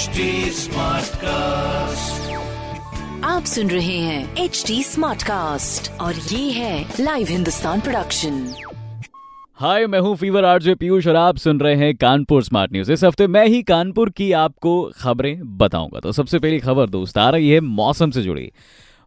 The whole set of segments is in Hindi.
HD कास्ट आप सुन रहे हैं एच डी स्मार्ट कास्ट और ये है लाइव हिंदुस्तान प्रोडक्शन हाय मैं हूँ फीवर आरजे पीयूष और आप सुन रहे हैं कानपुर स्मार्ट न्यूज़ इस हफ़्ते मैं ही कानपुर की आपको खबरें बताऊँगा। तो सबसे पहली खबर दोस्त आ रही है मौसम से जुड़ी।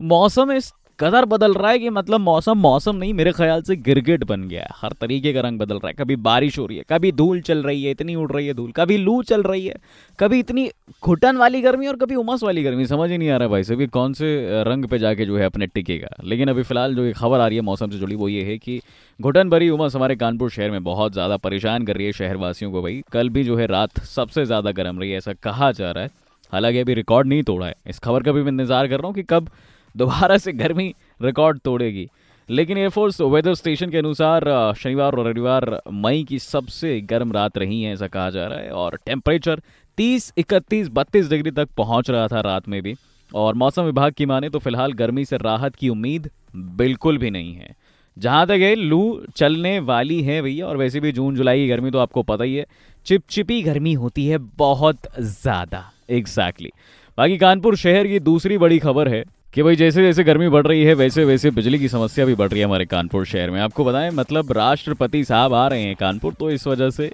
मौसम इस कदर बदल रहा है कि मतलब मौसम मौसम नहीं, मेरे ख्याल से गिरगिट बन गया है। हर तरीके का रंग बदल रहा है। कभी बारिश हो रही है, कभी धूल चल रही है, इतनी उड़ रही है धूल, कभी लू चल रही है, कभी इतनी घुटन वाली गर्मी और कभी उमस वाली गर्मी, समझ ही नहीं आ रहा भाई सभी कौन से रंग पे जाके जो है अपने टिकेगा लेकिन अभी फ़िलहाल जो खबर आ रही है मौसम से जुड़ी, वो ये है कि घुटन भरी उमस हमारे कानपुर शहर में बहुत ज़्यादा परेशान कर रही है शहरवासियों को भाई। कल भी जो है रात सबसे ज़्यादा गर्म रही है, ऐसा कहा जा रहा है। हालाँकि अभी रिकॉर्ड नहीं तोड़ा है। इस खबर का भी मैं इंतज़ार कर रहा हूँ कि कब दोबारा से गर्मी रिकॉर्ड तोड़ेगी। लेकिन एयरफोर्स वेदर स्टेशन के अनुसार शनिवार और रविवार मई की सबसे गर्म रात रही है ऐसा कहा जा रहा है। और टेम्परेचर 30, 31, 32 डिग्री तक पहुँच रहा था रात में भी। और मौसम विभाग की माने तो फ़िलहाल गर्मी से राहत की उम्मीद बिल्कुल भी नहीं है। जहाँ तक है लू चलने वाली है भैया और वैसे भी जून जुलाई की गर्मी तो आपको पता ही है चिपचिपी गर्मी होती है बहुत ज़्यादा। Exactly exactly. बाकी कानपुर शहर की दूसरी बड़ी खबर है कि भाई जैसे जैसे गर्मी बढ़ रही है वैसे वैसे बिजली की समस्या भी बढ़ रही है हमारे कानपुर शहर में। आपको बताएँ मतलब राष्ट्रपति साहब आ रहे हैं कानपुर तो इस वजह से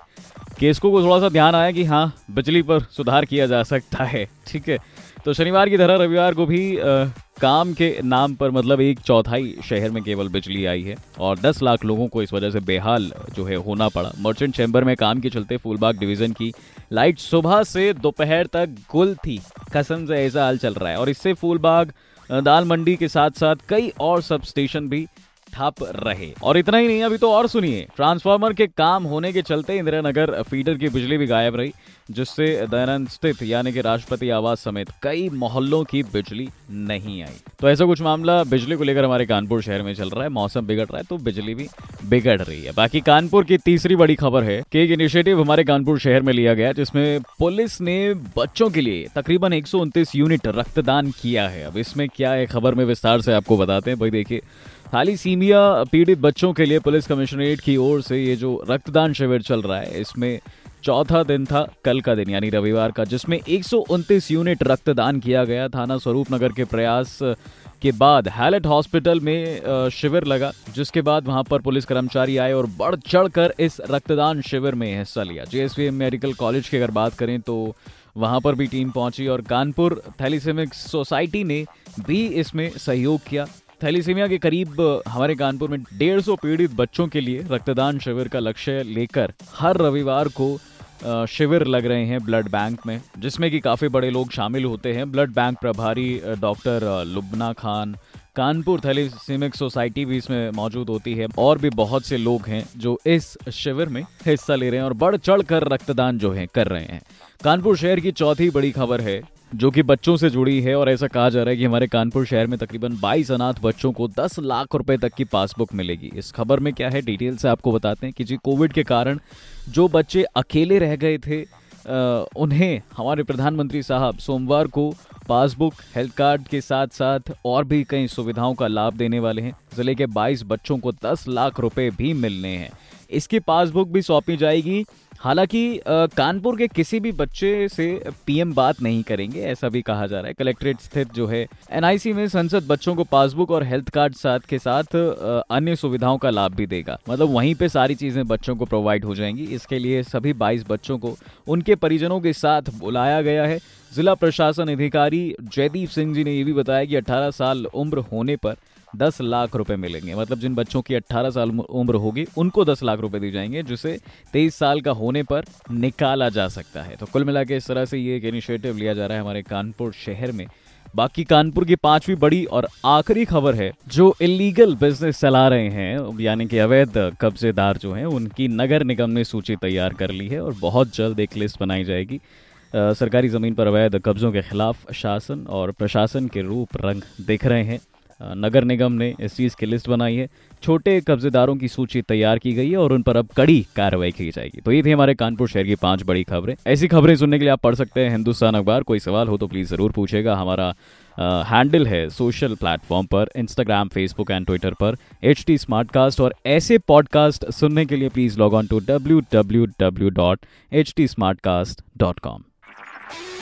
केसको को थोड़ा सा ध्यान आया कि हाँ बिजली पर सुधार किया जा सकता है ठीक है? तो शनिवार की तरह रविवार को भी आ, काम के नाम पर मतलब एक चौथाई शहर में केवल बिजली आई है और 10 लाख लोगों को इस वजह से बेहाल जो है होना पड़ा। मर्चेंट चैम्बर में काम के चलते फूलबाग डिवीज़न की लाइट सुबह से दोपहर तक गुल थी। कसम से ऐसा हाल चल रहा है और इससे फूलबाग दाल मंडी के साथ साथ कई और सब स्टेशन भी ठप रहे। और इतना ही नहीं, अभी तो और सुनिए। ट्रांसफार्मर के काम होने के चलते इंदिरा नगर फीडर की बिजली भी गायब रही, जिससे दयानंद स्थित, यानी कि राष्ट्रपति आवास समेत कई मोहल्लों की बिजली नहीं आई। तो ऐसा कुछ मामला बिजली को लेकर हमारे कानपुर शहर में चल रहा है, मौसम बिगड़ रहा है तो बिजली भी बिगड़ रही है। बाकी कानपुर की तीसरी बड़ी खबर है कि एक इनिशिएटिव हमारे कानपुर शहर में लिया गया, जिसमें पुलिस ने बच्चों के लिए तकरीबन एक सौ उनतीस यूनिट रक्तदान किया है। अब इसमें क्या है खबर में विस्तार से आपको बताते हैं। भाई देखिए सीमिया पीड़ित बच्चों के लिए पुलिस कमिश्नरेट की ओर से ये जो रक्तदान शिविर चल रहा है, इसमें चौथा दिन था कल का दिन, यानी रविवार का, जिसमें एक सौ उनतीस यूनिट रक्तदान किया गया थाना स्वरूप नगर के प्रयास के बाद। हैलेट हॉस्पिटल में शिविर लगा, जिसके बाद वहाँ पर पुलिस कर्मचारी आए और बढ़ चढ़ कर इस रक्तदान शिविर में हिस्सा लिया। जेएसवीएम मेडिकल कॉलेज की अगर बात करें तो वहाँ पर भी टीम पहुँची और कानपुर थैलीसेमिक सोसाइटी ने भी इसमें सहयोग किया। थैलीसीमिया के करीब हमारे कानपुर में डेढ़ सौ पीड़ित बच्चों के लिए रक्तदान शिविर का लक्ष्य लेकर हर रविवार को शिविर लग रहे हैं ब्लड बैंक में, जिसमें कि काफ़ी बड़े लोग शामिल होते हैं। ब्लड बैंक प्रभारी doctor Lubna Khan Kanpur thalassemic society भी इसमें मौजूद होती है। और भी बहुत से लोग हैं जो इस शिविर में हिस्सा ले रहे हैं और बढ़ चढ़ कर रक्तदान जो है कर रहे हैं। कानपुर शहर की चौथी बड़ी खबर है, जो कि बच्चों से जुड़ी है और ऐसा कहा जा रहा है कि हमारे कानपुर शहर में तकरीबन 22 अनाथ बच्चों को 10 लाख रुपए तक की पासबुक मिलेगी। इस खबर में क्या है, डिटेल से आपको बताते हैं कि जी कोविड के कारण जो बच्चे अकेले रह गए थे उन्हें हमारे प्रधानमंत्री साहब सोमवार को पासबुक, हेल्थ कार्ड के साथ साथ और भी कई सुविधाओं का लाभ देने वाले हैं। ज़िले के 22 बच्चों को 10 लाख रुपए भी मिलने हैं। इसकी पासबुक भी सौंपी जाएगी। हालाँकि कानपुर के किसी भी बच्चे से पीएम बात नहीं करेंगे, ऐसा भी कहा जा रहा है। कलेक्ट्रेट स्थित जो है, एनआईसी में संसद बच्चों को पासबुक और हेल्थ कार्ड साथ के साथ अन्य सुविधाओं का लाभ भी देगा। मतलब वहीं पे सारी चीज़ें बच्चों को प्रोवाइड हो जाएँगी। इसके लिए सभी 22 बच्चों को उनके परिजनों के साथ बुलाया गया है। जिला प्रशासन अधिकारी जयदीप सिंह जी ने यह भी बताया कि 18 साल उम्र होने पर दस लाख रुपए मिलेंगे। मतलब जिन बच्चों की अट्ठारह साल उम्र होगी उनको दस लाख रुपए दी जाएँगे जिसे तेईस साल का होने पर निकाला जा सकता है। तो कुल मिला इस तरह से ये एक इनिशिएटिव लिया जा रहा है हमारे कानपुर शहर में। बाकी कानपुर की पांचवी बड़ी और आखिरी खबर है जो इलीगल बिज़नेस चला रहे हैं यानी कि अवैध कब्जेदार जो हैं उनकी नगर निगम ने सूची तैयार कर ली है और बहुत जल्द एक लिस्ट बनाई जाएगी। आ, सरकारी ज़मीन पर अवैध कब्जों के खिलाफ शासन और प्रशासन के रूप रंग दिख रहे हैं। नगर निगम ने इस चीज़ की लिस्ट बनाई है। छोटे कब्जेदारों की सूची तैयार की गई है और उन पर अब कड़ी कार्रवाई की जाएगी। तो ये थी हमारे कानपुर शहर की पाँच बड़ी खबरें। ऐसी खबरें सुनने के लिए आप पढ़ सकते हैं हिंदुस्तान अखबार। कोई सवाल हो तो प्लीज़ ज़रूर पूछेगा। हमारा हैंडल है सोशल प्लेटफॉर्म पर इंस्टाग्राम फेसबुक एंड ट्विटर पर एच टी और ऐसे पॉडकास्ट सुनने के लिए please log on to W W W dot H T Smartcast dot com